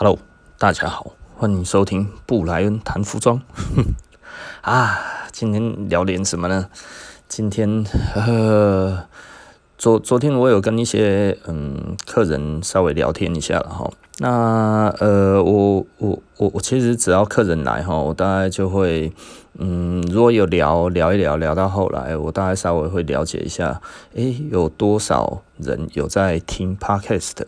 Hello，大家好，欢迎收听布莱恩谈服装。啊，今天聊点什么呢？今天呃，昨昨天我有跟一些嗯客人稍微聊天一下了哈。那呃，我我我我其实只要客人来哈，我大概就会嗯，如果有聊聊一聊，聊到后来，我大概稍微会了解一下，诶，有多少人有在听 Podcast。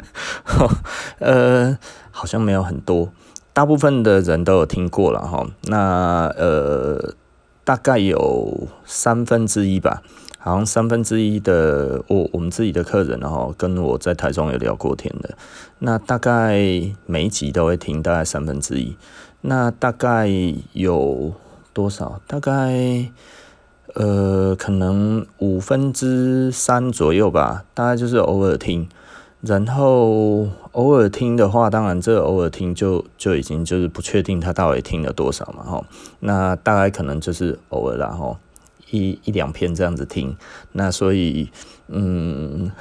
呃，好像没有很多，大部分的人都有听过了哈。那呃，大概有三分之一吧，好像三分之一的我我们自己的客人哈，跟我在台中有聊过天的，那大概每一集都会听，大概三分之一。那大概有多少？大概呃，可能五分之三左右吧，大概就是偶尔听。然后偶尔听的话，当然这偶尔听就就已经就是不确定他到底听了多少嘛，哈。那大概可能就是偶尔啦，哈，一一两篇这样子听。那所以，嗯。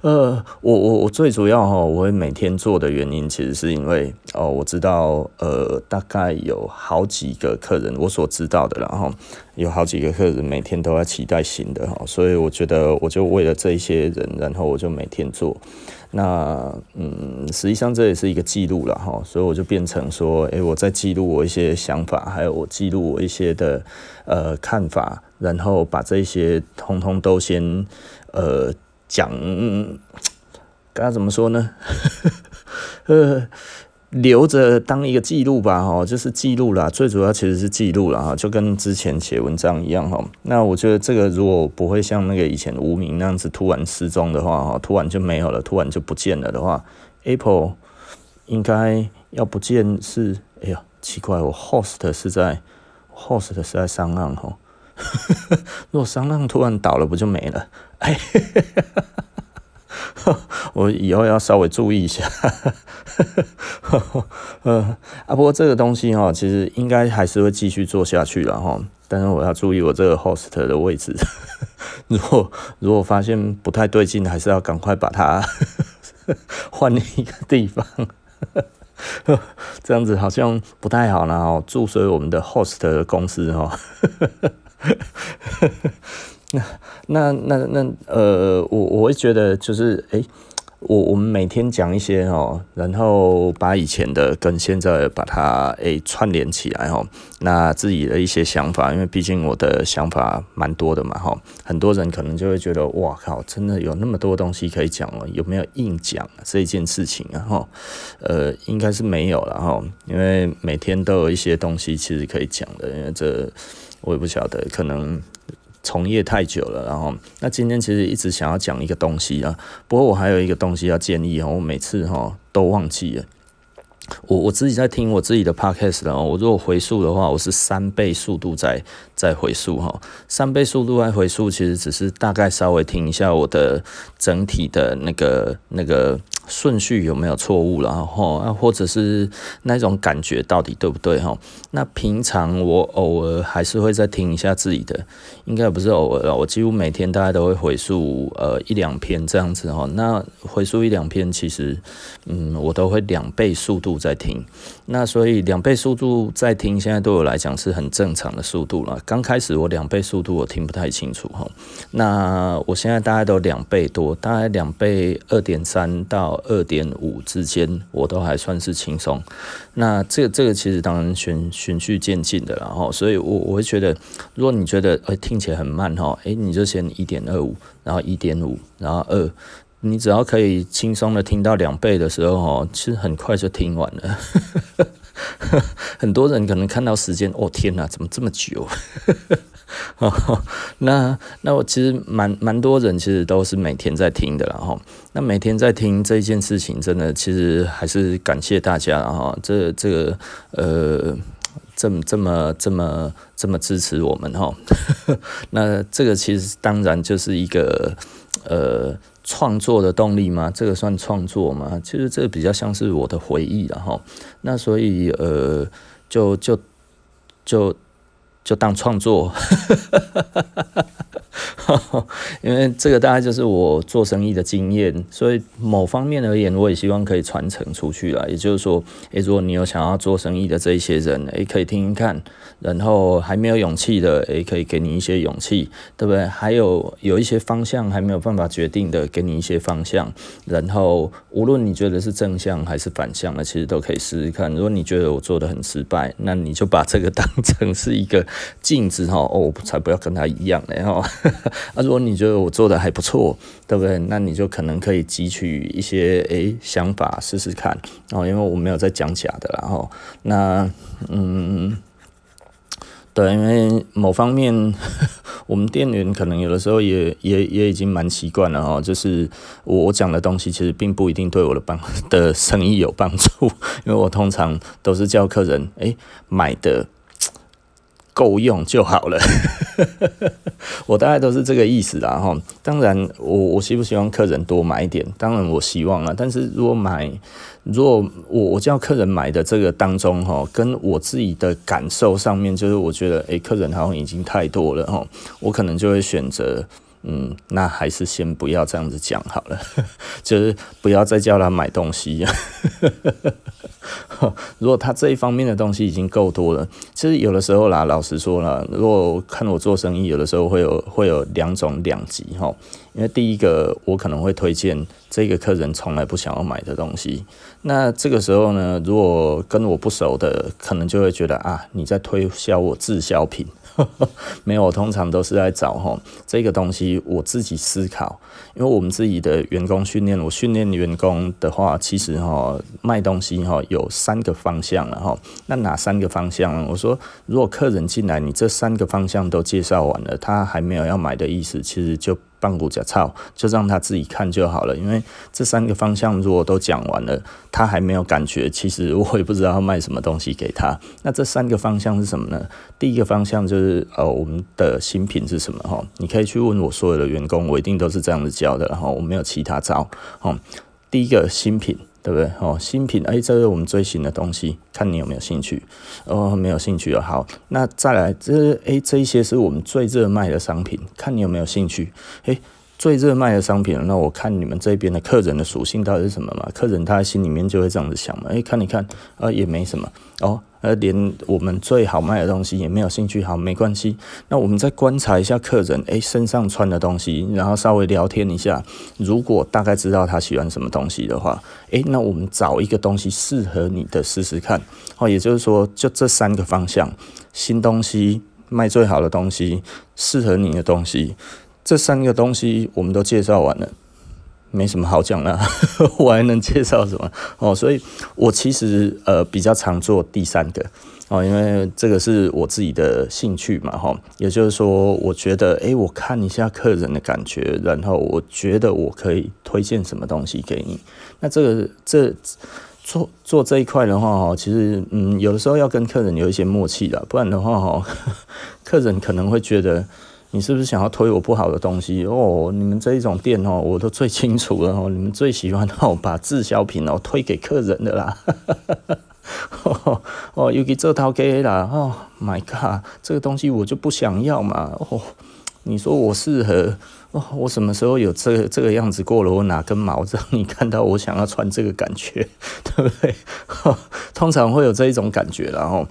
呃，我我我最主要哈，我会每天做的原因，其实是因为哦，我知道呃，大概有好几个客人，我所知道的，然后有好几个客人每天都在期待新的哈，所以我觉得我就为了这一些人，然后我就每天做。那嗯，实际上这也是一个记录了哈，所以我就变成说，哎、欸，我在记录我一些想法，还有我记录我一些的呃看法，然后把这些通通都先呃。讲，该怎么说呢？呃，留着当一个记录吧，哈，就是记录啦。最主要其实是记录啦，哈，就跟之前写文章一样，哈。那我觉得这个如果不会像那个以前无名那样子突然失踪的话，哈，突然就没有了，突然就不见了的话，Apple 应该要不见是，哎呀，奇怪，我 host 是在 host 是在上岸，哈。如果商浪突然倒了，不就没了？哎，我以后要稍微注意一下。呃，啊，不过这个东西哈，其实应该还是会继续做下去了哈。但是我要注意我这个 host 的位置。如果如果发现不太对劲，还是要赶快把它换另一个地方。这样子好像不太好呢。哦，注水我们的 host 公司哈。那那那那呃，我我会觉得就是诶、我我们每天讲一些哦，然后把以前的跟现在把它诶、串联起来哦，那自己的一些想法，因为毕竟我的想法蛮多的嘛哈，很多人可能就会觉得哇靠，真的有那么多东西可以讲了，有没有硬讲这件事情啊哈？呃，应该是没有了哈，因为每天都有一些东西其实可以讲的，因为这。我也不晓得，可能从业太久了，然后那今天其实一直想要讲一个东西啊，不过我还有一个东西要建议哦，我每次哈都忘记了。我我自己在听我自己的 podcast 然后我如果回溯的话，我是三倍速度在在回溯哈，三倍速度来回溯，其实只是大概稍微听一下我的整体的那个那个顺序有没有错误了哈，啊或者是那种感觉到底对不对哈？那平常我偶尔还是会再听一下自己的，应该不是偶尔了，我几乎每天大概都会回溯呃一两篇这样子哈。那回溯一两篇，其实嗯我都会两倍速度。在听，那所以两倍速度在听，现在对我来讲是很正常的速度了。刚开始我两倍速度我听不太清楚哈，那我现在大概都两倍多，大概两倍二点三到二点五之间，我都还算是轻松。那这个这个其实当然循循序渐进的，然后所以我我会觉得，如果你觉得哎听起来很慢哈，哎你就先一点二五，然后一点五，然后二。你只要可以轻松的听到两倍的时候，哦，其实很快就听完了。很多人可能看到时间，哦天哪，怎么这么久？那那我其实蛮蛮多人其实都是每天在听的，了哈那每天在听这件事情，真的其实还是感谢大家，哈这这个呃，这么这么这么这么支持我们哈。那这个其实当然就是一个呃。创作的动力吗？这个算创作吗？其实这个比较像是我的回忆了哈。那所以呃，就就就就当创作。因为这个大概就是我做生意的经验，所以某方面而言，我也希望可以传承出去啦。也就是说，诶，如果你有想要做生意的这一些人，诶，可以听听看；然后还没有勇气的，诶，可以给你一些勇气，对不对？还有有一些方向还没有办法决定的，给你一些方向。然后无论你觉得是正向还是反向的，其实都可以试试看。如果你觉得我做的很失败，那你就把这个当成是一个镜子哈，哦，才不要跟他一样的哈。啊，如果你觉得我做的还不错，对不对？那你就可能可以汲取一些诶、想法试试看哦，因为我没有在讲假的啦哈。那嗯，对，因为某方面 我们店员可能有的时候也也也已经蛮习惯了哦，就是我我讲的东西其实并不一定对我的帮的生意有帮助，因为我通常都是叫客人诶、买的。够用就好了，我大概都是这个意思啦哈。当然，我我希不希望客人多买一点？当然我希望啊。但是如果买，如果我我叫客人买的这个当中哈，跟我自己的感受上面，就是我觉得诶，客人好像已经太多了哈，我可能就会选择。嗯，那还是先不要这样子讲好了，就是不要再叫他买东西。如果他这一方面的东西已经够多了，其实有的时候啦，老实说啦，如果看我做生意，有的时候会有会有两种两极哈。因为第一个，我可能会推荐这个客人从来不想要买的东西。那这个时候呢，如果跟我不熟的，可能就会觉得啊，你在推销我滞销品。没有，我通常都是在找哈这个东西，我自己思考，因为我们自己的员工训练，我训练员工的话，其实哈卖东西哈有三个方向了哈。那哪三个方向呢？我说，如果客人进来，你这三个方向都介绍完了，他还没有要买的意思，其实就。棒骨假操，就让他自己看就好了。因为这三个方向如果都讲完了，他还没有感觉，其实我也不知道要卖什么东西给他。那这三个方向是什么呢？第一个方向就是呃，我们的新品是什么哈？你可以去问我所有的员工，我一定都是这样子教的。然后我没有其他招。哈，第一个新品。对不对？哦，新品，哎，这是我们最新的东西，看你有没有兴趣。哦，没有兴趣了，好，那再来，这，哎，这一些是我们最热卖的商品，看你有没有兴趣。哎，最热卖的商品，那我看你们这边的客人的属性到底是什么嘛？客人他心里面就会这样子想嘛。哎，看一看，啊，也没什么哦。呃，连我们最好卖的东西也没有兴趣，好，没关系。那我们再观察一下客人，诶，身上穿的东西，然后稍微聊天一下。如果大概知道他喜欢什么东西的话，诶，那我们找一个东西适合你的试试看。哦，也就是说，就这三个方向：新东西、卖最好的东西、适合你的东西。这三个东西我们都介绍完了。没什么好讲的，我还能介绍什么哦？所以我其实呃比较常做第三个哦，因为这个是我自己的兴趣嘛哈。也就是说，我觉得诶，我看一下客人的感觉，然后我觉得我可以推荐什么东西给你。那这个这做做这一块的话哈，其实嗯，有的时候要跟客人有一些默契的，不然的话哈，客人可能会觉得。你是不是想要推我不好的东西哦？你们这一种店哦，我都最清楚了哦。你们最喜欢哦，把滞销品哦推给客人的啦。哦，尤其这套给啦。哦，My God，这个东西我就不想要嘛。哦，你说我适合哦？我什么时候有这个这个样子过了？我哪根毛让你看到我想要穿这个感觉，对不对？通常会有这一种感觉，然后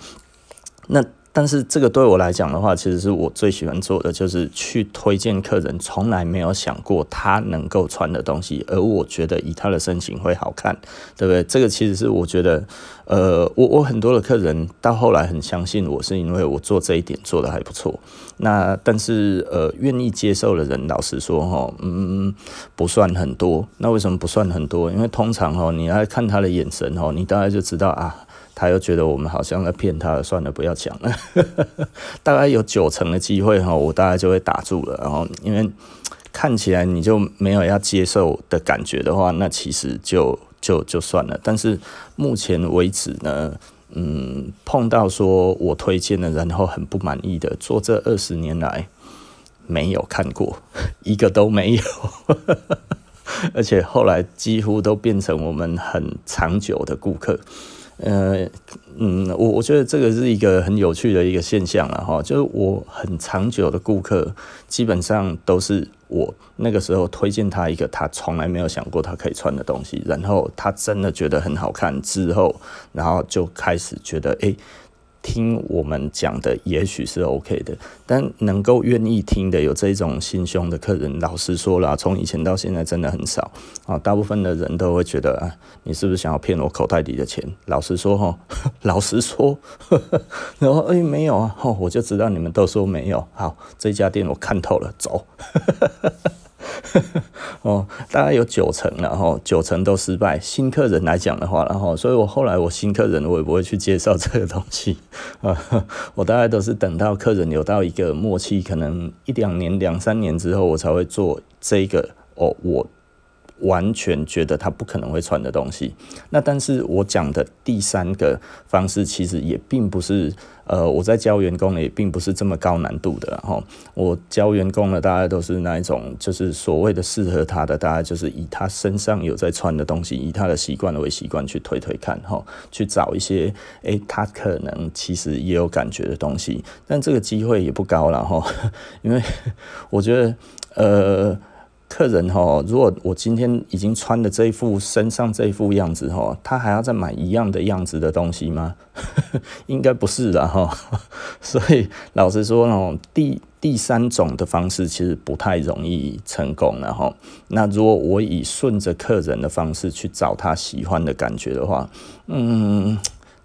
那。但是这个对我来讲的话，其实是我最喜欢做的，就是去推荐客人从来没有想过他能够穿的东西，而我觉得以他的身形会好看，对不对？这个其实是我觉得，呃，我我很多的客人到后来很相信我是因为我做这一点做得还不错。那但是呃，愿意接受的人，老实说哈，嗯，不算很多。那为什么不算很多？因为通常哦，你来看他的眼神哦，你大概就知道啊。他又觉得我们好像在骗他，算了，不要讲了。大概有九成的机会哈，我大概就会打住了。然后，因为看起来你就没有要接受的感觉的话，那其实就就就算了。但是目前为止呢，嗯，碰到说我推荐的，然后很不满意的，做这二十年来没有看过 一个都没有，而且后来几乎都变成我们很长久的顾客。呃，嗯，我我觉得这个是一个很有趣的一个现象了哈，就是我很长久的顾客，基本上都是我那个时候推荐他一个他从来没有想过他可以穿的东西，然后他真的觉得很好看之后，然后就开始觉得，哎。听我们讲的也许是 OK 的，但能够愿意听的有这种心胸的客人，老实说了，从以前到现在真的很少啊。大部分的人都会觉得啊，你是不是想要骗我口袋里的钱？老实说哈，老实说，然后哎没有啊，我就知道你们都说没有。好，这家店我看透了，走。哦，大概有九成了哈，九成都失败。新客人来讲的话，然后，所以我后来我新客人我也不会去介绍这个东西 啊，我大概都是等到客人有到一个默契，可能一两年、两三年之后，我才会做这个哦，我。完全觉得他不可能会穿的东西，那但是我讲的第三个方式其实也并不是，呃，我在教员工也并不是这么高难度的哈。我教员工呢大概都是那一种，就是所谓的适合他的，大概就是以他身上有在穿的东西，以他的习惯为习惯去推推看哈，去找一些，诶，他可能其实也有感觉的东西，但这个机会也不高了哈，因为我觉得，呃。客人哈，如果我今天已经穿的这一副身上这一副样子哈，他还要再买一样的样子的东西吗？应该不是的哈。所以老实说呢，第第三种的方式其实不太容易成功了哈。那如果我以顺着客人的方式去找他喜欢的感觉的话，嗯。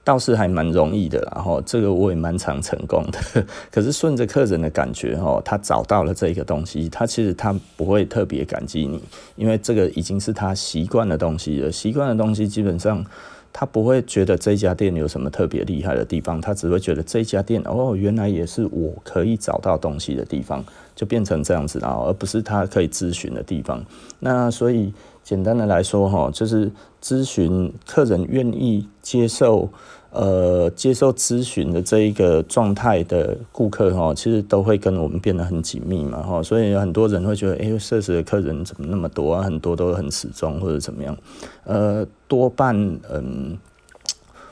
倒是还蛮容易的，然后这个我也蛮常成功的。可是顺着客人的感觉，哦，他找到了这个东西，他其实他不会特别感激你，因为这个已经是他习惯的东西了。习惯的东西基本上他不会觉得这家店有什么特别厉害的地方，他只会觉得这家店哦，原来也是我可以找到东西的地方，就变成这样子，了而不是他可以咨询的地方。那所以简单的来说，哈，就是咨询客人愿意接受。呃，接受咨询的这一个状态的顾客哈，其实都会跟我们变得很紧密嘛哈，所以有很多人会觉得，哎，设施的客人怎么那么多啊？很多都很始终或者怎么样？呃，多半嗯，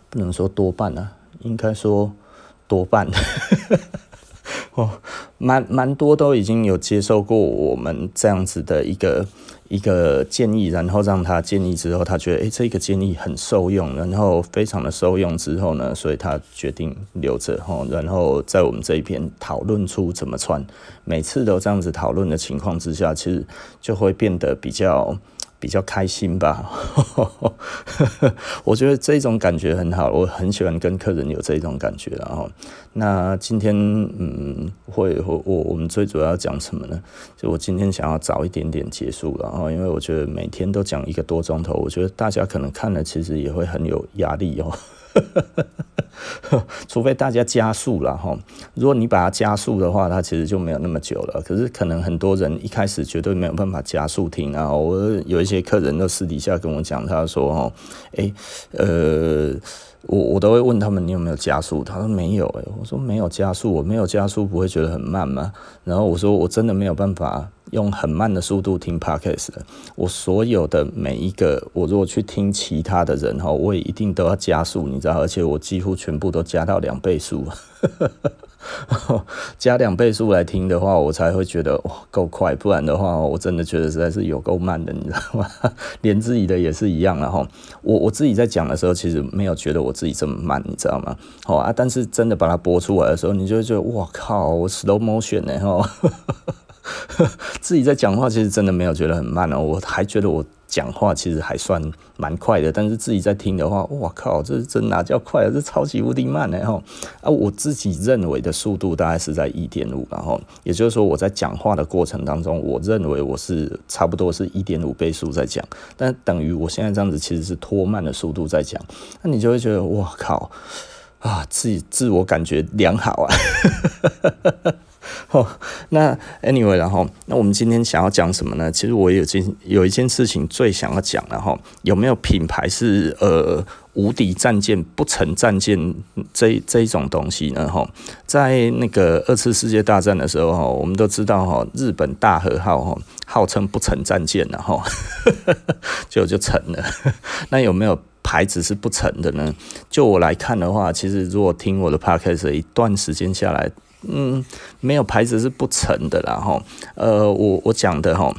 不能说多半啊，应该说多半。哦，蛮蛮多都已经有接受过我们这样子的一个一个建议，然后让他建议之后，他觉得诶、这个建议很受用，然后非常的受用之后呢，所以他决定留着哈，然后在我们这一边讨论出怎么穿，每次都这样子讨论的情况之下，其实就会变得比较。比较开心吧，我觉得这种感觉很好，我很喜欢跟客人有这种感觉。然后，那今天嗯，会我我我们最主要讲什么呢？就我今天想要早一点点结束了，然后因为我觉得每天都讲一个多钟头，我觉得大家可能看了其实也会很有压力哦。除非大家加速了哈，如果你把它加速的话，它其实就没有那么久了。可是可能很多人一开始绝对没有办法加速听啊。我有一些客人都私底下跟我讲，他说哈，诶，呃。我我都会问他们，你有没有加速？他说没有，诶，我说没有加速，我没有加速不会觉得很慢吗？然后我说我真的没有办法用很慢的速度听 Podcast 的。我所有的每一个，我如果去听其他的人哈，我也一定都要加速，你知道？而且我几乎全部都加到两倍速。加两倍速来听的话，我才会觉得哇够快，不然的话，我真的觉得实在是有够慢的，你知道吗？连自己的也是一样了哈。我我自己在讲的时候，其实没有觉得我自己这么慢，你知道吗？好啊，但是真的把它播出来的时候，你就会觉得哇靠，我 slow motion 呢哈。自己在讲话，其实真的没有觉得很慢哦，我还觉得我。讲话其实还算蛮快的，但是自己在听的话，哇靠，这这哪叫快啊？这超级无敌慢的哈！啊，我自己认为的速度大概是在一点五，然后也就是说我在讲话的过程当中，我认为我是差不多是一点五倍速在讲，但等于我现在这样子其实是拖慢的速度在讲，那你就会觉得哇靠啊，自己自我感觉良好啊。哦，那 anyway，然后那我们今天想要讲什么呢？其实我有件有一件事情最想要讲，然后有没有品牌是呃无敌战舰不成战舰这这一种东西呢？哈，在那个二次世界大战的时候哈，我们都知道哈，日本大和号哈号称不成战舰，然后 就就成了。那有没有？牌子是不成的呢？就我来看的话，其实如果听我的 podcast 一段时间下来，嗯，没有牌子是不成的啦哈。呃，我我讲的哈。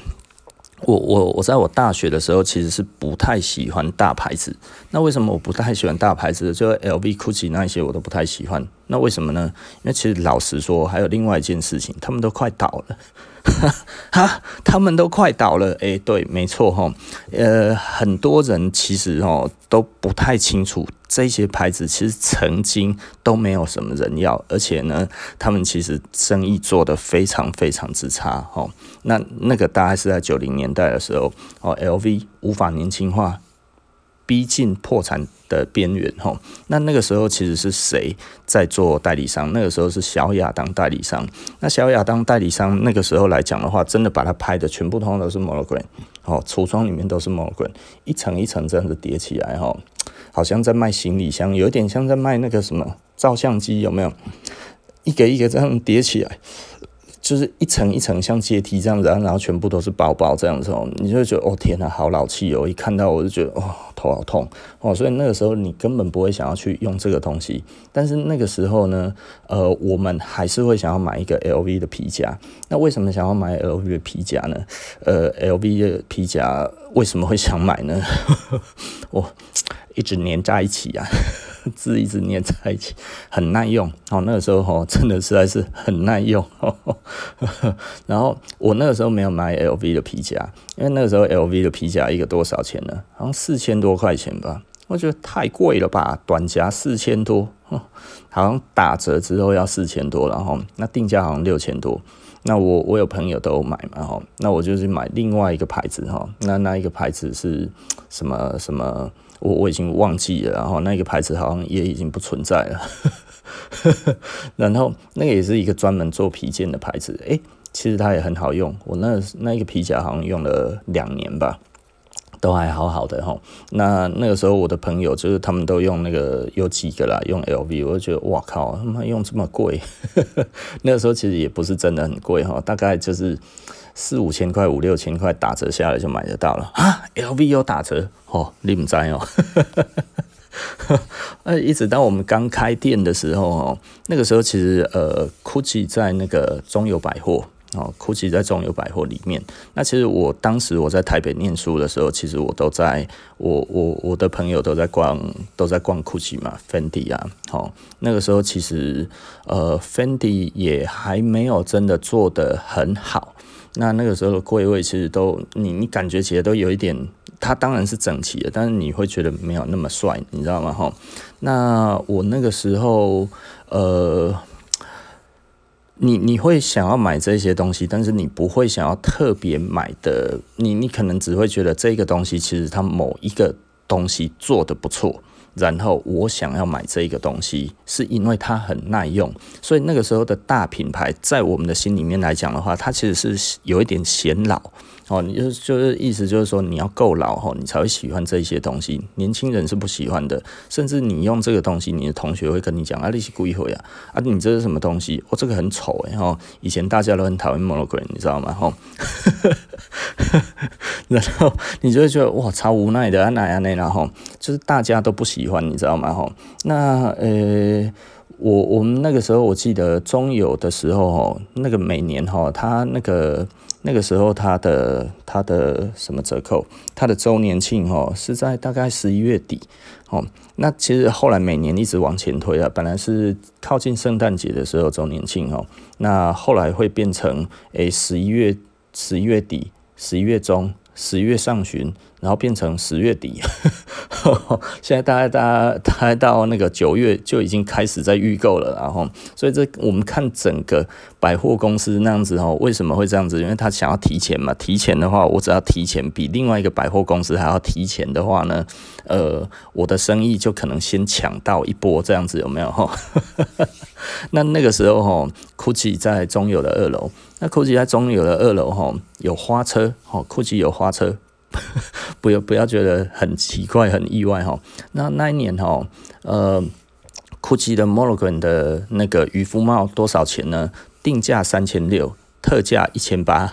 我我我在我大学的时候其实是不太喜欢大牌子，那为什么我不太喜欢大牌子？就 LV、GUCCI 那一些我都不太喜欢。那为什么呢？因为其实老实说，还有另外一件事情，他们都快倒了，哈，他们都快倒了。哎，对，没错哈。呃，很多人其实哦都不太清楚。这些牌子其实曾经都没有什么人要，而且呢，他们其实生意做得非常非常之差哦。那那个大概是在九零年代的时候哦，LV 无法年轻化，逼近破产的边缘哦。那那个时候其实是谁在做代理商？那个时候是小亚当代理商。那小亚当代理商那个时候来讲的话，真的把它拍的全部通通都是摩洛哥哦，橱窗里面都是摩洛哥一层一层这样子叠起来哈。好像在卖行李箱，有点像在卖那个什么照相机，有没有？一个一个这样叠起来。就是一层一层像阶梯这样子，然后全部都是包包这样子哦，你就会觉得哦天哪，好老气哦！一看到我就觉得哦，头好痛哦，所以那个时候你根本不会想要去用这个东西。但是那个时候呢，呃，我们还是会想要买一个 LV 的皮夹。那为什么想要买 LV 的皮夹呢？呃，LV 的皮夹为什么会想买呢？我一直黏在一起啊。字一直粘在一起，很耐用哦。那个时候哦，真的实在是很耐用。然后我那个时候没有买 LV 的皮夹，因为那个时候 LV 的皮夹一个多少钱呢？好像四千多块钱吧。我觉得太贵了吧，短夹四千多，好像打折之后要四千多，然后那定价好像六千多。那我我有朋友都买嘛，哈，那我就去买另外一个牌子哈。那那一个牌子是什么什么？我我已经忘记了，然后那个牌子好像也已经不存在了。然后那个也是一个专门做皮件的牌子，诶，其实它也很好用。我那那一个皮夹好像用了两年吧，都还好好的哈。那那个时候我的朋友就是他们都用那个有几个啦，用 LV，我就觉得哇靠，他们用这么贵。那个时候其实也不是真的很贵哈，大概就是。四五千块、五六千块打折下来就买得到了啊！LV 有打折哦，你不知哦。呃，一直到我们刚开店的时候哦，那个时候其实呃，GUCCI 在那个中友百货哦，GUCCI 在中友百货里面。那其实我当时我在台北念书的时候，其实我都在我我我的朋友都在逛都在逛 GUCCI 嘛，Fendi 啊，哦，那个时候其实呃，Fendi 也还没有真的做得很好。那那个时候的柜位其实都你你感觉起来都有一点，它当然是整齐的，但是你会觉得没有那么帅，你知道吗？哈，那我那个时候，呃，你你会想要买这些东西，但是你不会想要特别买的，你你可能只会觉得这个东西其实它某一个东西做的不错。然后我想要买这个东西，是因为它很耐用，所以那个时候的大品牌在我们的心里面来讲的话，它其实是有一点显老。哦，你就就是意思就是说，你要够老吼，你才会喜欢这些东西。年轻人是不喜欢的，甚至你用这个东西，你的同学会跟你讲啊，你是故意会啊，啊，你这是什么东西？哦，这个很丑诶。吼，以前大家都很讨厌 monogram，你知道吗？吼，然后你就会觉得哇，超无奈的啊，那样那然后就是大家都不喜欢，你知道吗？吼，那呃，我我们那个时候我记得中友的时候吼，那个每年吼，他那个。那个时候，他的他的什么折扣？他的周年庆哦，是在大概十一月底哦。那其实后来每年一直往前推啊，本来是靠近圣诞节的时候周年庆哦，那后来会变成诶十一月十一月底、十一月中、十一月上旬。然后变成十月底，现在大概大家大概到那个九月就已经开始在预购了，然后所以这我们看整个百货公司那样子哦，为什么会这样子？因为他想要提前嘛，提前的话，我只要提前比另外一个百货公司还要提前的话呢，呃，我的生意就可能先抢到一波，这样子有没有？那那个时候哈，GUCCI 在中友的二楼，那 GUCCI 在中友的二楼哈，有花车，哈，GUCCI 有花车。不要不要觉得很奇怪很意外哈，那那一年哈，呃，GUCCI 的 Morgan 的那个渔夫帽多少钱呢？定价三千六，特价一千八。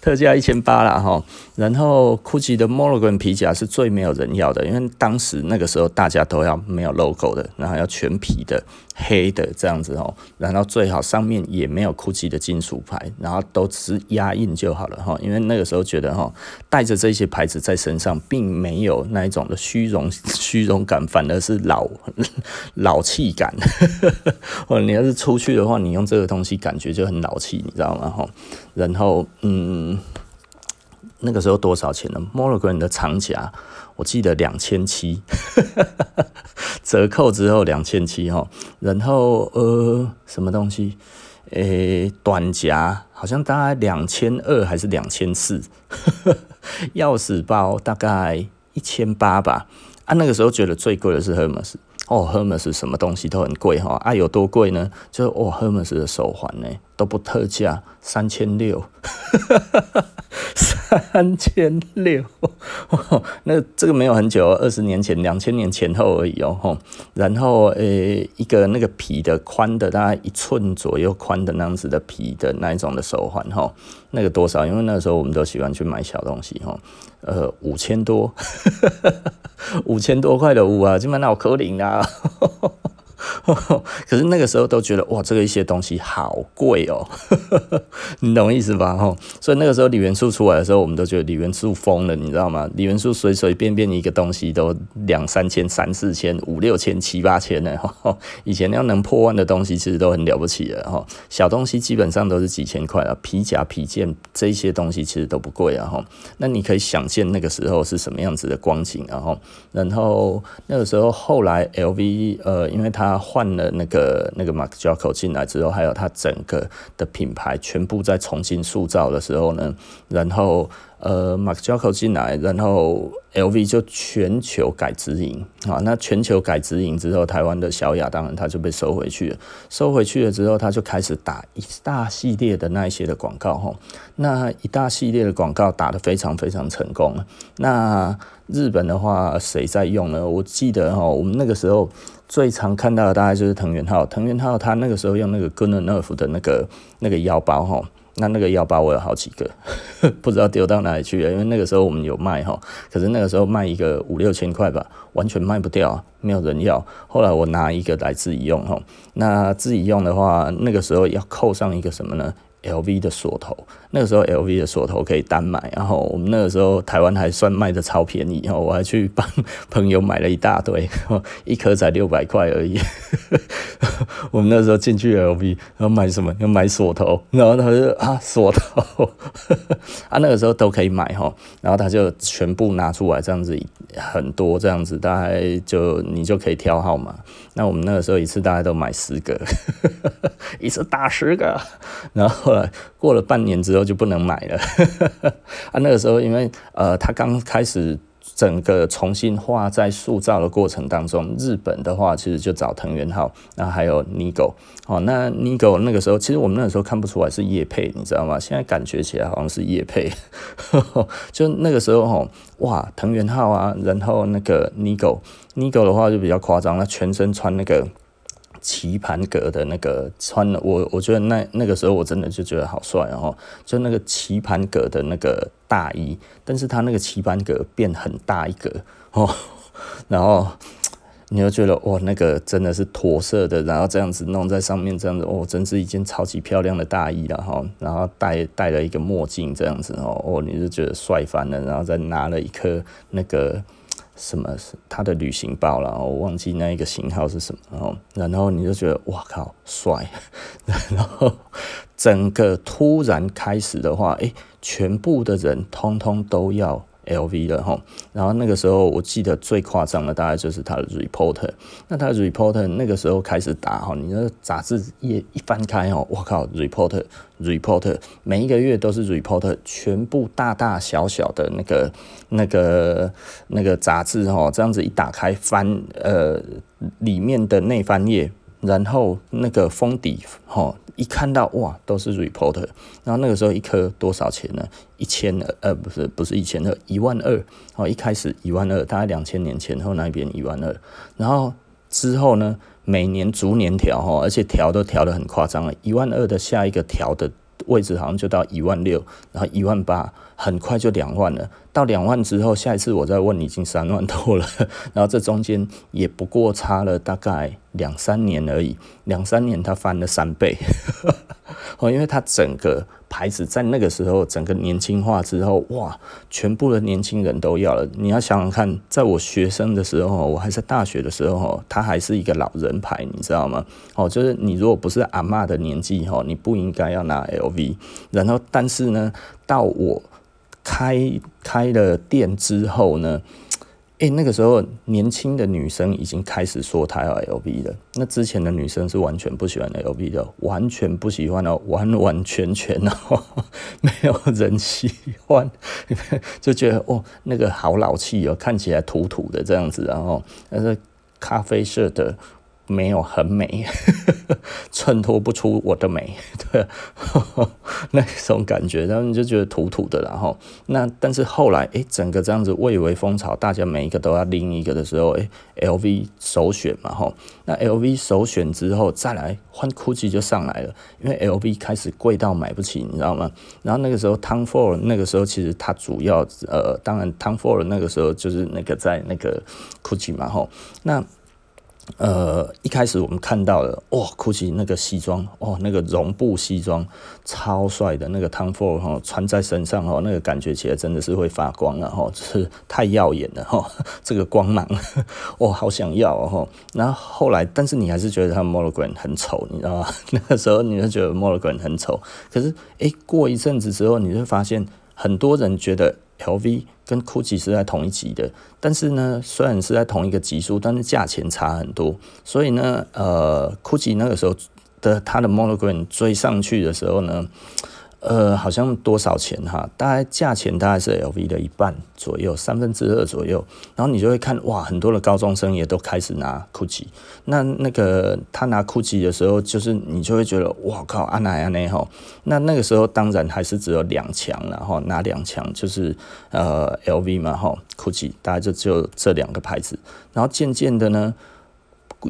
特价一千八啦哈。然后 Gucci 的 Monogram 皮夹是最没有人要的，因为当时那个时候大家都要没有 logo 的，然后要全皮的黑的这样子哦，然后最好上面也没有 Gucci 的金属牌，然后都只是压印就好了哈。因为那个时候觉得哈，带着这些牌子在身上，并没有那一种的虚荣 虚荣感，反而是老 老气感。哦，你要是出去的话，你用这个东西感觉就很老气，你知道吗？哈，然后嗯。那个时候多少钱呢？Monogram 的长夹，我记得两千七，折扣之后两千七哈。然后呃，什么东西？诶、短夹好像大概两千二还是两千四？钥匙包大概一千八吧。啊，那个时候觉得最贵的是 Hermes。哦，Hermes 什么东西都很贵哈。啊，有多贵呢？就是哦，Hermes 的手环呢都不特价，三千六。三千六，那这个没有很久，二十年前、两千年前后而已哦。然后诶、一个那个皮的宽的，大概一寸左右宽的那样子的皮的那一种的手环哈，那个多少？因为那个时候我们都喜欢去买小东西哈。呃，五千多，五千多块的五啊，基本上脑壳灵 可是那个时候都觉得哇，这个一些东西好贵哦，你懂我意思吧？哈，所以那个时候锂元素出来的时候，我们都觉得锂元素疯了，你知道吗？锂元素随随便便一个东西都两三千、三四千、五六千、七八千呢。哈，以前要能破万的东西，其实都很了不起的哈。小东西基本上都是几千块啊，皮夹、皮件这些东西其实都不贵啊。哈，那你可以想见那个时候是什么样子的光景啊。哈，然后那个时候后来 LV 呃，因为它换了那个那个 Marc Jacobs 进来之后，还有它整个的品牌全部在重新塑造的时候呢，然后呃 Marc Jacobs 进来，然后 LV 就全球改直营啊，那全球改直营之后，台湾的小雅当然它就被收回去了，收回去了之后，它就开始打一大系列的那一些的广告哈，那一大系列的广告打得非常非常成功，那日本的话谁在用呢？我记得哈，我们那个时候。最常看到的大概就是藤原浩，藤原浩他那个时候用那个 Gunnar Nerf 的那个那个腰包哈，那那个腰包我有好几个，不知道丢到哪里去了，因为那个时候我们有卖哈，可是那个时候卖一个五六千块吧，完全卖不掉，没有人要。后来我拿一个来自己用哈，那自己用的话，那个时候要扣上一个什么呢？LV 的锁头，那个时候 LV 的锁头可以单买，然后我们那个时候台湾还算卖的超便宜，然后我还去帮 朋友买了一大堆，一颗才六百块而已。我们那时候进去 LV，然后买什么？要买锁头，然后他就啊锁头，啊那个时候都可以买哈，然后他就全部拿出来这样子很多这样子，大概就你就可以挑号码。那我们那个时候一次大概都买十个，一次打十个，然后。后来过了半年之后就不能买了，啊，那个时候因为呃，他刚开始整个重新画在塑造的过程当中，日本的话其实就找藤原浩，然后还有 Nigo，哦，那 Nigo 那个时候其实我们那个时候看不出来是叶配，你知道吗？现在感觉起来好像是叶配，就那个时候哈，哇，藤原浩啊，然后那个 Nigo，Nigo 的话就比较夸张，他全身穿那个。棋盘格的那个穿了，我我觉得那那个时候我真的就觉得好帅哦，就那个棋盘格的那个大衣，但是他那个棋盘格变很大一格哦，然后你就觉得哇，那个真的是驼色的，然后这样子弄在上面，这样子哦，真是一件超级漂亮的大衣了哈，然后戴戴了一个墨镜这样子哦，哦，你就觉得帅翻了，然后再拿了一颗那个。什么是他的旅行包了？我忘记那一个型号是什么。然后，然后你就觉得哇靠，帅！然后整个突然开始的话，诶，全部的人通通都要。LV 的哈，然后那个时候我记得最夸张的大概就是他的 reporter，那他的 reporter 那个时候开始打哈，你的杂志页一翻开哦，我靠，reporter reporter 每一个月都是 reporter，全部大大小小的那个那个那个杂志哈，这样子一打开翻呃里面的内翻页。然后那个封底，哈，一看到哇，都是 report。然后那个时候一颗多少钱呢？一千二，呃，不是，不是一千二，一万二。哦，一开始一万二，大概两千年前后那边一万二。然后之后呢，每年逐年调，哈，而且调都调得很夸张了。一万二的下一个调的位置好像就到一万六，然后一万八，很快就两万了。到两万之后，下一次我再问，已经三万多了。然后这中间也不过差了大概两三年而已，两三年它翻了三倍。哦，因为它整个牌子在那个时候整个年轻化之后，哇，全部的年轻人都要了。你要想想看，在我学生的时候，我还在大学的时候，它还是一个老人牌，你知道吗？哦，就是你如果不是阿嬷的年纪，哈，你不应该要拿 LV。然后，但是呢，到我。开开了店之后呢，诶、那个时候年轻的女生已经开始说她要 LV 了。那之前的女生是完全不喜欢 LV 的，完全不喜欢哦，完完全全哦，没有人喜欢，就觉得哦，那个好老气哦，看起来土土的这样子，然后那是咖啡色的。没有很美，衬托不出我的美，对，那种感觉，然后你就觉得土土的，然后那但是后来，哎，整个这样子蔚为风潮，大家每一个都要拎一个的时候，哎，LV 首选嘛，吼，那 LV 首选之后再来换 GUCCI 就上来了，因为 LV 开始贵到买不起，你知道吗？然后那个时候 Tom Ford 那个时候其实它主要，呃，当然 Tom Ford 那个时候就是那个在那个 GUCCI 嘛，吼，那。呃，一开始我们看到了，哇，GUCCI 那个西装，哦，那个绒布西装，超帅的那个 Tom Ford 哈，穿在身上哈，那个感觉起来真的是会发光了哈，就是太耀眼了哈，这个光芒，哇，好想要哦。然后后来，但是你还是觉得他 Monogram 很丑，你知道吗？那个时候你就觉得 Monogram 很丑，可是哎，过一阵子之后，你就发现很多人觉得。LV 跟 GUCCI 是在同一级的，但是呢，虽然是在同一个级数，但是价钱差很多。所以呢，呃，GUCCI 那个时候的它的 Monogram 追上去的时候呢。呃，好像多少钱哈？大概价钱大概是 LV 的一半左右，三分之二左右。然后你就会看哇，很多的高中生也都开始拿 GUCCI。那那个他拿 GUCCI 的时候，就是你就会觉得哇靠，安奈安奈哈。那那个时候当然还是只有两强，然后拿两强就是呃 LV 嘛哈，GUCCI 大概就只有这两个牌子。然后渐渐的呢，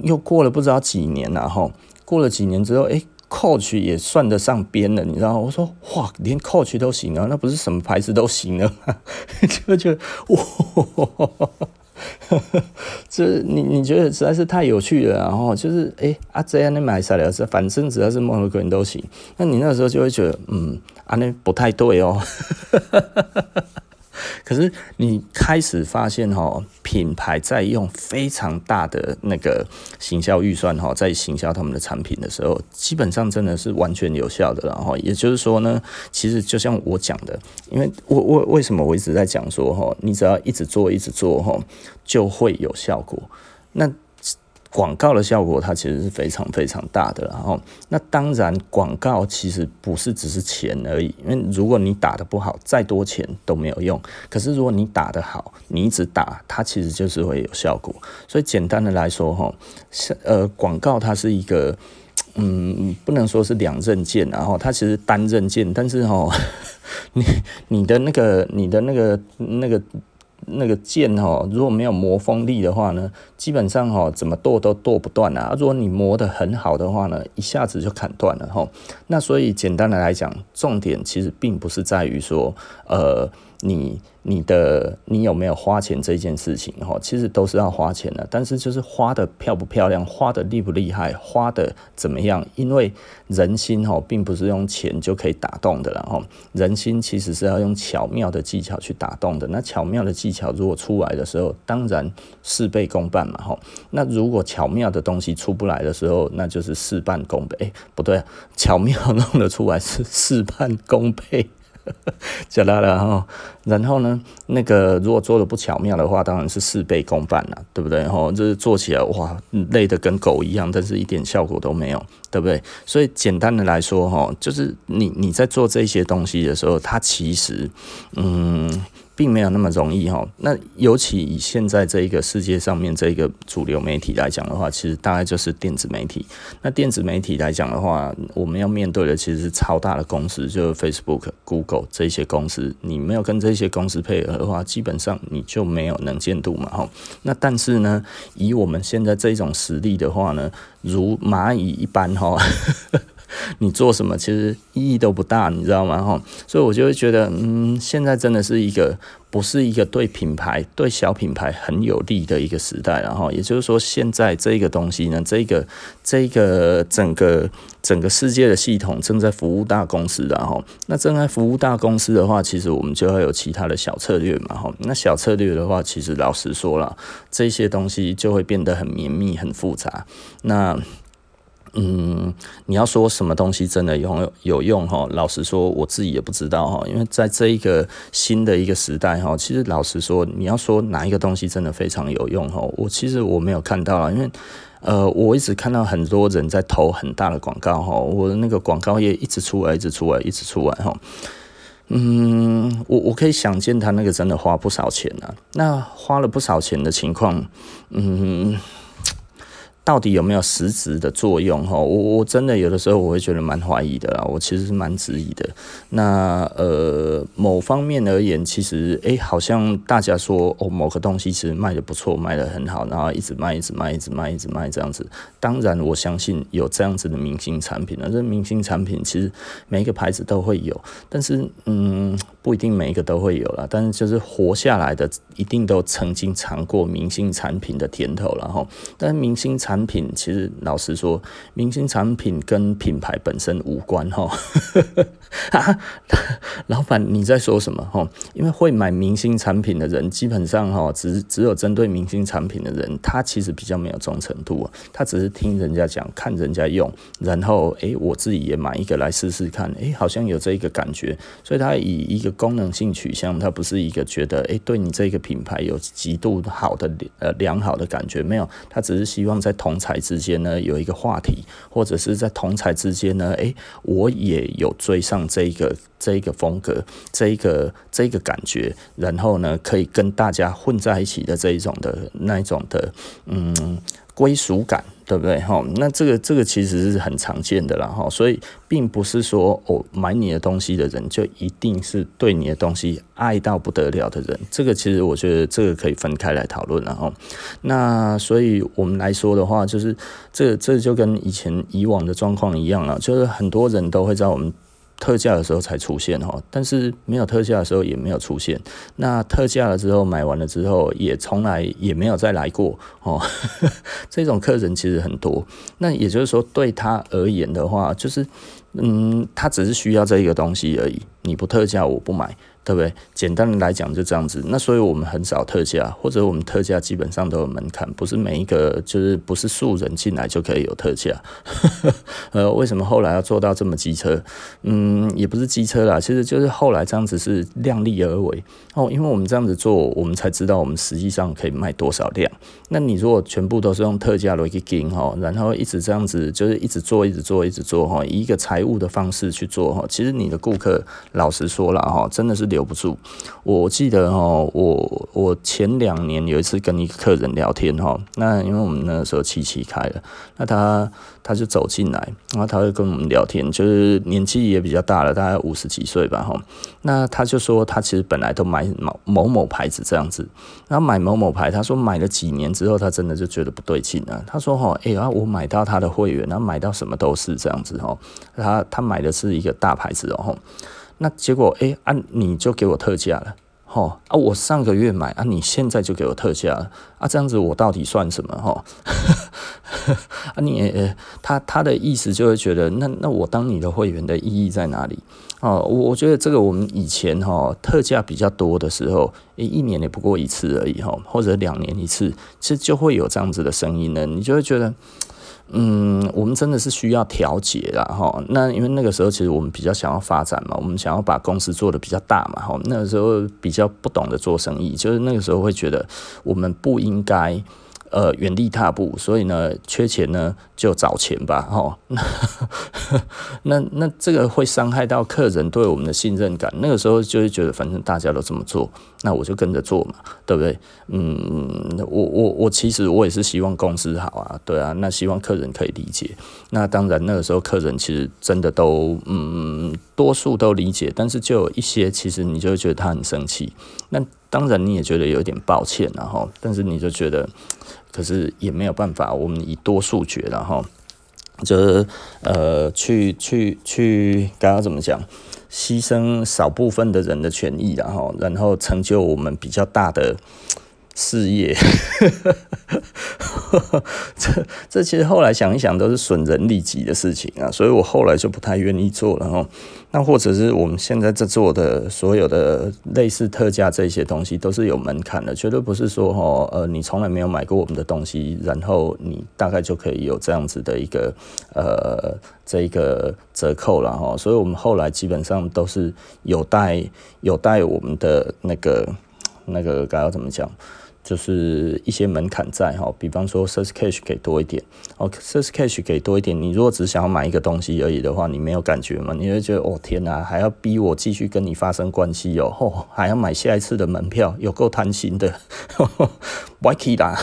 又过了不知道几年了哈，过了几年之后，哎、Coach 也算得上边了，你知道？我说哇，连 Coach 都行啊，那不是什么牌子都行了吗？就觉得哇，这你你觉得实在是太有趣了，然后就是哎啊这样你买下来是，反正只要是 Monogram 都行。那你那时候就会觉得嗯啊那不太对哦。可是你开始发现哈，品牌在用非常大的那个行销预算哈，在行销他们的产品的时候，基本上真的是完全有效的。了。吼也就是说呢，其实就像我讲的，因为我我为什么我一直在讲说哈，你只要一直做一直做哈，就会有效果。那广告的效果，它其实是非常非常大的，然后那当然广告其实不是只是钱而已，因为如果你打得不好，再多钱都没有用。可是如果你打得好，你一直打，它其实就是会有效果。所以简单的来说，哈，呃，广告它是一个，嗯，不能说是两刃剑，然后它其实单刃剑，但是哈，你你的那个你的那个那个。那个剑哦，如果没有磨锋利的话呢，基本上哦，怎么剁都剁不断啊。如果你磨得很好的话呢，一下子就砍断了哈。那所以简单的来讲，重点其实并不是在于说，呃。你你的你有没有花钱这件事情哈，其实都是要花钱的，但是就是花的漂不漂亮，花的厉不厉害，花的怎么样？因为人心哈，并不是用钱就可以打动的，然后人心其实是要用巧妙的技巧去打动的。那巧妙的技巧如果出来的时候，当然事倍功半嘛哈。那如果巧妙的东西出不来的时候，那就是事半功倍。欸，不对，巧妙弄得出来是事半功倍。就拉了哈，然后呢，那个如果做的不巧妙的话，当然是事倍功半了，对不对？哈，就是做起来哇，累得跟狗一样，但是一点效果都没有，对不对？所以简单的来说，哈，就是你你在做这些东西的时候，它其实，嗯。并没有那么容易哈，那尤其以现在这一个世界上面这一个主流媒体来讲的话，其实大概就是电子媒体。那电子媒体来讲的话，我们要面对的其实是超大的公司，就是 Facebook、Google 这些公司。你没有跟这些公司配合的话，基本上你就没有能见度嘛哈。那但是呢，以我们现在这种实力的话呢，如蚂蚁一般哈。你做什么其实意义都不大，你知道吗？哈，所以我就会觉得，嗯，现在真的是一个不是一个对品牌、对小品牌很有利的一个时代，然后也就是说，现在这个东西呢，这个这个整个整个世界的系统正在服务大公司，然后那正在服务大公司的话，其实我们就要有其他的小策略嘛，哈，那小策略的话，其实老实说了，这些东西就会变得很绵密、很复杂，那。嗯，你要说什么东西真的有有用哈？老实说，我自己也不知道哈。因为在这一个新的一个时代哈，其实老实说，你要说哪一个东西真的非常有用哈，我其实我没有看到啊。因为呃，我一直看到很多人在投很大的广告哈，我的那个广告页一直出来，一直出来，一直出来哈。嗯，我我可以想见他那个真的花不少钱啊。那花了不少钱的情况，嗯。到底有没有实质的作用？哈，我我真的有的时候我会觉得蛮怀疑的啦。我其实是蛮质疑的。那呃，某方面而言，其实诶、好像大家说哦，某个东西其实卖得不错，卖得很好，然后一直卖，一直卖，一直卖，一直卖这样子。当然，我相信有这样子的明星产品了。这明星产品其实每一个牌子都会有，但是嗯，不一定每一个都会有了。但是就是活下来的，一定都曾经尝过明星产品的甜头了哈。但明星产品其实老实说，明星产品跟品牌本身无关哈。老板你在说什么哈？因为会买明星产品的人，基本上哈，只只有针对明星产品的人，他其实比较没有忠诚度，他只是听人家讲，看人家用，然后诶，我自己也买一个来试试看，诶，好像有这一个感觉，所以他以一个功能性取向，他不是一个觉得诶，对你这个品牌有极度好的呃良好的感觉，没有，他只是希望在。同侪之间呢，有一个话题，或者是在同侪之间呢，诶，我也有追上这一个这一个风格，这一个这一个感觉，然后呢，可以跟大家混在一起的这一种的那一种的，嗯。归属感，对不对？哈，那这个这个其实是很常见的啦，哈，所以并不是说哦，买你的东西的人就一定是对你的东西爱到不得了的人。这个其实我觉得这个可以分开来讨论了哈。那所以我们来说的话，就是这这就跟以前以往的状况一样了，就是很多人都会在我们。特价的时候才出现哈，但是没有特价的时候也没有出现。那特价了之后买完了之后，也从来也没有再来过哦。这种客人其实很多。那也就是说，对他而言的话，就是嗯，他只是需要这一个东西而已。你不特价，我不买。对不对？简单的来讲就这样子。那所以我们很少特价，或者我们特价基本上都有门槛，不是每一个就是不是素人进来就可以有特价。呃，为什么后来要做到这么机车？嗯，也不是机车啦，其实就是后来这样子是量力而为哦。因为我们这样子做，我们才知道我们实际上可以卖多少量。那你如果全部都是用特价来去给哈，然后一直这样子就是一直做，一直做，一直做哈，以一个财务的方式去做哈，其实你的顾客老实说了哈，真的是。留留不住，我记得哦，我我前两年有一次跟一个客人聊天哈，那因为我们那个时候七七开了，那他他就走进来，然后他会跟我们聊天，就是年纪也比较大了，大概五十几岁吧哈，那他就说他其实本来都买某某某牌子这样子，然后买某某牌，他说买了几年之后，他真的就觉得不对劲了，他说哈，哎呀，我买到他的会员，然后买到什么都是这样子哈，他他买的是一个大牌子哦。那结果，哎、欸，啊，你就给我特价了，吼啊！我上个月买啊，你现在就给我特价了，啊，这样子我到底算什么，吼？啊，你，呃，他他的意思就会觉得，那那我当你的会员的意义在哪里？哦，我我觉得这个我们以前哈特价比较多的时候，诶，一年也不过一次而已，哈，或者两年一次，其实就会有这样子的声音呢，你就会觉得。嗯，我们真的是需要调节啦哈。那因为那个时候其实我们比较想要发展嘛，我们想要把公司做得比较大嘛哈。那个时候比较不懂得做生意，就是那个时候会觉得我们不应该。呃，原地踏步，所以呢，缺钱呢就找钱吧，哈。那那这个会伤害到客人对我们的信任感。那个时候就是觉得，反正大家都这么做，那我就跟着做嘛，对不对？嗯，我我我其实我也是希望公司好啊，对啊，那希望客人可以理解。那当然那个时候客人其实真的都嗯，多数都理解，但是就有一些其实你就会觉得他很生气。那当然你也觉得有点抱歉，然后，但是你就觉得。可是也没有办法，我们以多数决了哈。就是呃，去去去，刚刚怎么讲？牺牲少部分的人的权益，然后然后成就我们比较大的。事业，这这其实后来想一想都是损人利己的事情啊，所以我后来就不太愿意做了哈。那或者是我们现在在做的所有的类似特价这些东西都是有门槛的，绝对不是说哈呃你从来没有买过我们的东西，然后你大概就可以有这样子的一个呃这一个折扣了哈。所以我们后来基本上都是有带有带我们的那个那个该要怎么讲？就是一些门槛在哈，比方说 Search Cache 给多一点哦，Search Cache 给多一点。你如果只想要买一个东西而已的话，你没有感觉嘛？你会觉得哦天哪，还要逼我继续跟你发生关系哦，哦，还要买下一次的门票，有够贪心的。歪 key 啦，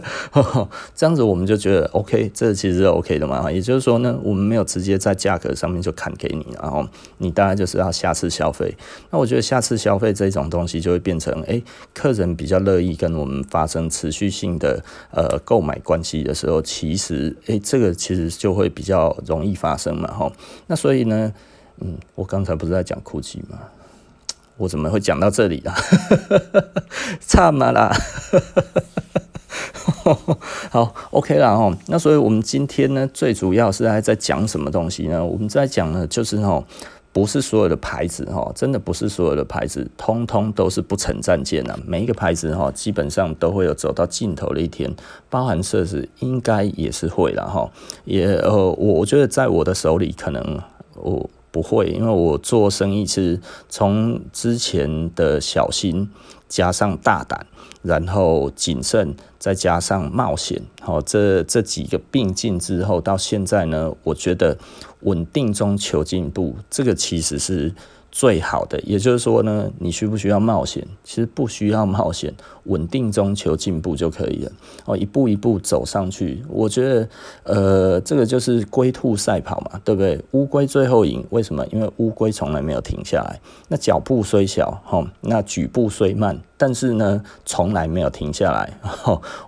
这样子我们就觉得 OK，这其实是 OK 的嘛。也就是说呢，我们没有直接在价格上面就砍给你，然后你大概就是要下次消费。那我觉得下次消费这种东西就会变成，哎，客人比较乐意跟我们发生持续性的呃购买关系的时候，其实哎，这个其实就会比较容易发生嘛。哈，那所以呢，嗯，我刚才不是在讲 Gucci 吗？我怎么会讲到这里啊？差嘛啦！好，OK 啦齁。那所以我们今天呢，最主要是还在讲什么东西呢？我们在讲呢，就是齁，不是所有的牌子哈，真的不是所有的牌子，通通都是不成战舰啊。每一个牌子哈，基本上都会有走到尽头的一天，包含设置应该也是会了哈。也呃，我我觉得在我的手里，可能我。不会，因为我做生意是从之前的小心加上大胆，然后谨慎再加上冒险，好，这这几个并进之后，到现在呢，我觉得稳定中求进步，这个其实是。最好的，也就是说呢，你需不需要冒险？其实不需要冒险，稳定中求进步就可以了。哦，一步一步走上去，我觉得，呃，这个就是龟兔赛跑嘛，对不对？乌龟最后赢，为什么？因为乌龟从来没有停下来。那脚步虽小，哈，那举步虽慢。但是呢，从来没有停下来。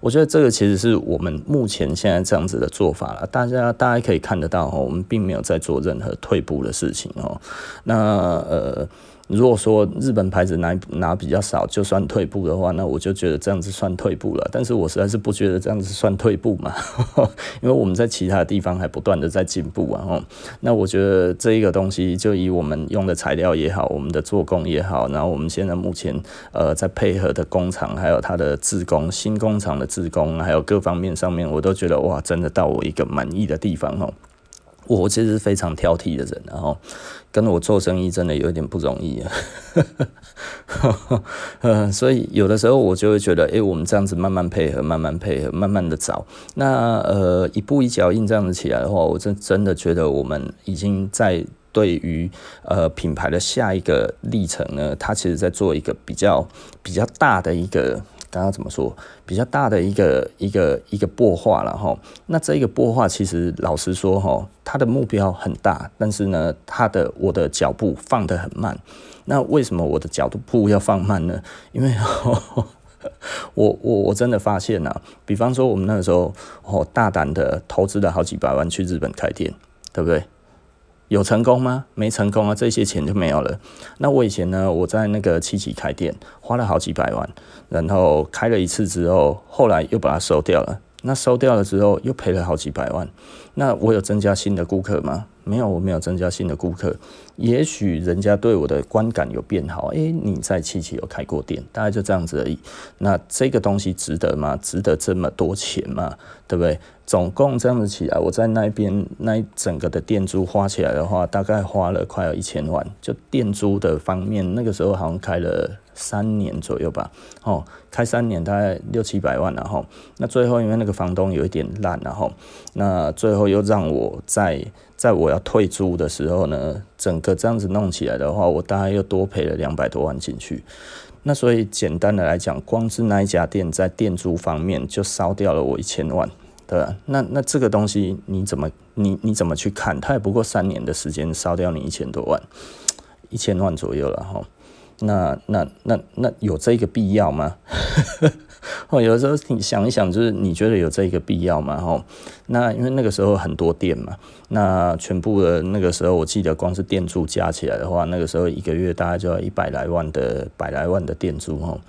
我觉得这个其实是我们目前现在这样子的做法了。大家大家可以看得到，哈我们并没有在做任何退步的事情哦。那呃。如果说日本牌子拿拿比较少就算退步的话，那我就觉得这样子算退步了。但是我实在是不觉得这样子算退步嘛，因为我们在其他地方还不断的在进步啊。哦那我觉得这一个东西，就以我们用的材料也好，我们的做工也好，然后我们现在目前呃在配合的工厂，还有它的制工新工厂的制工，还有各方面上面，我都觉得哇，真的到我一个满意的地方哦。我其实是非常挑剔的人，然后跟我做生意真的有一点不容易啊。嗯，所以有的时候我就会觉得，诶，我们这样子慢慢配合，慢慢配合，慢慢的找，那呃一步一脚印这样子起来的话，我真真的觉得我们已经在对于呃品牌的下一个历程呢，它其实在做一个比较比较大的一个。刚刚怎么说？比较大的一个一个一个擘画了哈。那这个擘画其实老实说哈，它的目标很大，但是呢，它的我的脚步放得很慢。那为什么我的脚步要放慢呢？因为 我我我真的发现啊，比方说我们那个时候哦，大胆的投资了好几百万去日本开店，对不对？有成功吗？没成功啊，这些钱就没有了。那我以前呢，我在那个七七开店，花了好几百万，然后开了一次之后，后来又把它收掉了。那收掉了之后，又赔了好几百万。那我有增加新的顾客吗？没有，我没有增加新的顾客。也许人家对我的观感有变好，诶、欸，你在七七有开过店，大概就这样子而已。那这个东西值得吗？值得这么多钱吗？对不对？总共这样子起来，我在那边那一整个的店租花起来的话，大概花了快有一千万。就店租的方面，那个时候好像开了三年左右吧，哦，开三年大概六七百万，然后那最后因为那个房东有一点烂，然后那最后又让我在在我要退租的时候呢，整个这样子弄起来的话，我大概又多赔了两百多万进去。那所以简单的来讲，光是那一家店在店租方面就烧掉了我一千万。对？那那这个东西你怎么你你怎么去看？它也不过三年的时间烧掉你一千多万，一千万左右了哈。那那那那有这个必要吗？哦，有时候你想一想，就是你觉得有这个必要吗？吼，那因为那个时候很多店嘛，那全部的那个时候，我记得光是店租加起来的话，那个时候一个月大概就要一百来万的百来万的店租吼。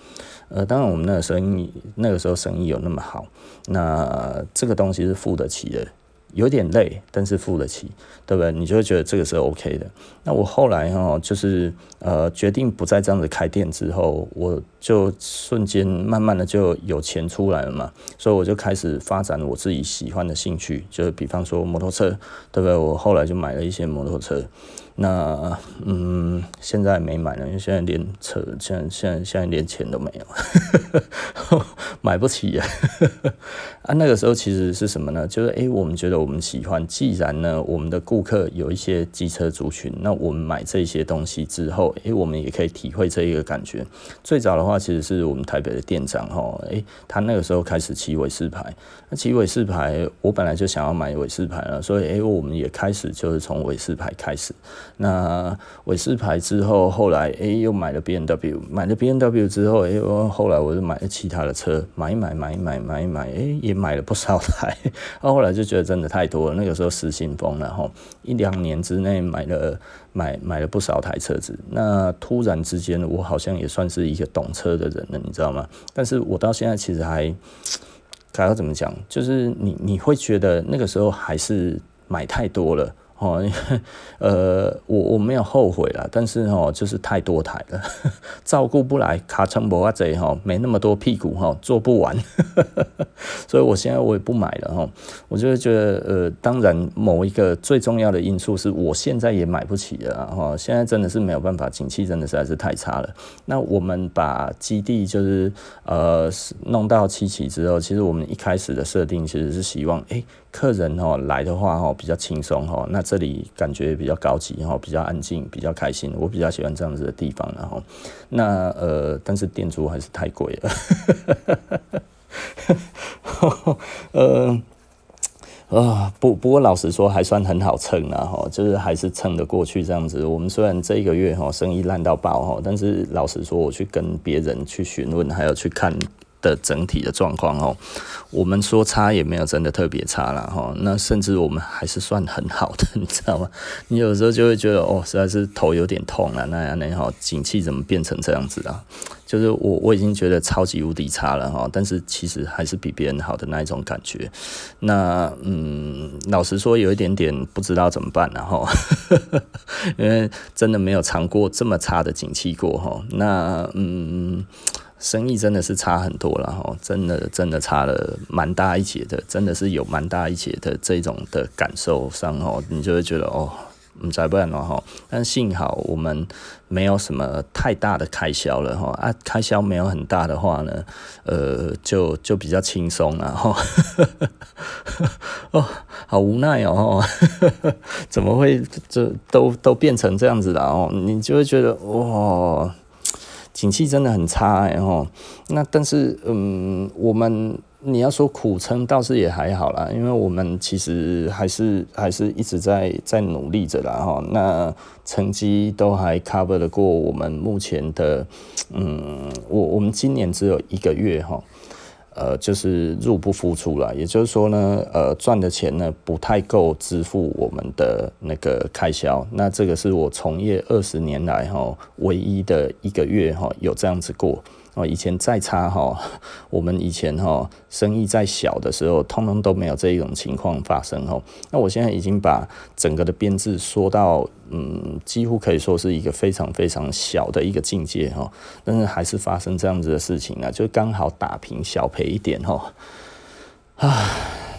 呃，当然我们那个生意那个时候生意有那么好，那这个东西是付得起的。有点累，但是付得起，对不对？你就会觉得这个是 OK 的。那我后来哈，就是呃决定不再这样子开店之后，我就瞬间慢慢的就有钱出来了嘛，所以我就开始发展我自己喜欢的兴趣，就是比方说摩托车，对不对？我后来就买了一些摩托车。那嗯，现在没买了，因为现在连车，现在现在现在连钱都没有，买不起呀。啊，那个时候其实是什么呢？就是诶、我们觉得我们喜欢，既然呢，我们的顾客有一些机车族群，那我们买这些东西之后，诶、我们也可以体会这一个感觉。最早的话，其实是我们台北的店长哈，诶、他那个时候开始骑伟士牌，那骑伟士牌，我本来就想要买伟士牌了，所以诶、我们也开始就是从伟士牌开始。那韦斯牌之后，后来诶、又买了 B N W，买了 B N W 之后，诶、我后来我就买了其他的车，买买买买买买，诶、也买了不少台。后 后来就觉得真的太多了，那个时候失心疯了哈，一两年之内买了买买了不少台车子。那突然之间，我好像也算是一个懂车的人了，你知道吗？但是我到现在其实还该要怎么讲，就是你你会觉得那个时候还是买太多了。哦，呃，我我没有后悔了，但是哦，就是太多台了，照顾不来，卡车无啊这哈，没那么多屁股哈，做不完，所以我现在我也不买了哈，我就是觉得呃，当然某一个最重要的因素是我现在也买不起了哈，现在真的是没有办法，景气真的实在是太差了。那我们把基地就是呃弄到七期之后，其实我们一开始的设定其实是希望哎。客人哦来的话哦比较轻松哦，那这里感觉比较高级哦，比较安静，比较开心，我比较喜欢这样子的地方然后，那呃但是店租还是太贵了，呃啊不不过老实说还算很好撑啊哈，就是还是撑得过去这样子。我们虽然这一个月哈生意烂到爆哈，但是老实说我去跟别人去询问，还有去看。的整体的状况哦，我们说差也没有真的特别差了哈，那甚至我们还是算很好的，你知道吗？你有时候就会觉得哦，实在是头有点痛了，那样那样，景气怎么变成这样子啊？就是我我已经觉得超级无敌差了哈，但是其实还是比别人好的那一种感觉。那嗯，老实说有一点点不知道怎么办了哈，因为真的没有尝过这么差的景气过哈。那嗯。生意真的是差很多了哈，真的真的差了蛮大一截的，真的是有蛮大一截的这种的感受上哦，你就会觉得哦，嗯，再不然了哈。但幸好我们没有什么太大的开销了哈，啊，开销没有很大的话呢，呃，就就比较轻松了哈。哦，好无奈哦，怎么会这都都变成这样子了哦？你就会觉得哇。景气真的很差哎吼，那但是嗯，我们你要说苦撑倒是也还好啦，因为我们其实还是还是一直在在努力着啦哈，那成绩都还 cover 得过我们目前的嗯，我我们今年只有一个月哈。呃，就是入不敷出了，也就是说呢，呃，赚的钱呢不太够支付我们的那个开销。那这个是我从业二十年来哈唯一的一个月哈有这样子过。哦，以前再差哈，我们以前哈生意再小的时候，通通都没有这一种情况发生哈。那我现在已经把整个的编制缩到，嗯，几乎可以说是一个非常非常小的一个境界哈。但是还是发生这样子的事情啊，就刚好打平小赔一点哈。唉。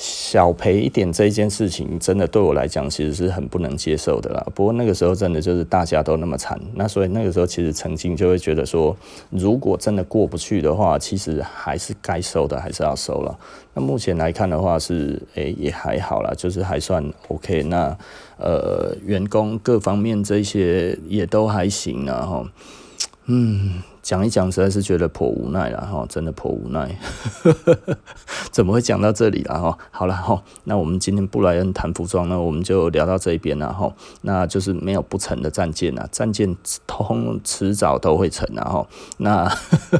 小赔一点这一件事情，真的对我来讲其实是很不能接受的啦。不过那个时候真的就是大家都那么惨，那所以那个时候其实曾经就会觉得说，如果真的过不去的话，其实还是该收的还是要收了。那目前来看的话是，诶、也还好啦，就是还算 OK。那呃员工各方面这些也都还行啊哈，嗯。讲一讲，实在是觉得颇无奈了哈，真的颇无奈，怎么会讲到这里了哈？好了哈，那我们今天布莱恩谈服装呢，我们就聊到这一边了哈。那就是没有不成的战舰啊，战舰通迟早都会成啊哈。那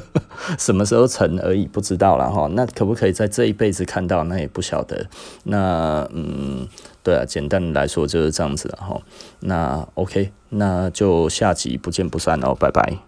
什么时候成而已，不知道了哈。那可不可以在这一辈子看到？那也不晓得。那嗯，对啊，简单的来说就是这样子了哈。那 OK，那就下集不见不散哦，拜拜。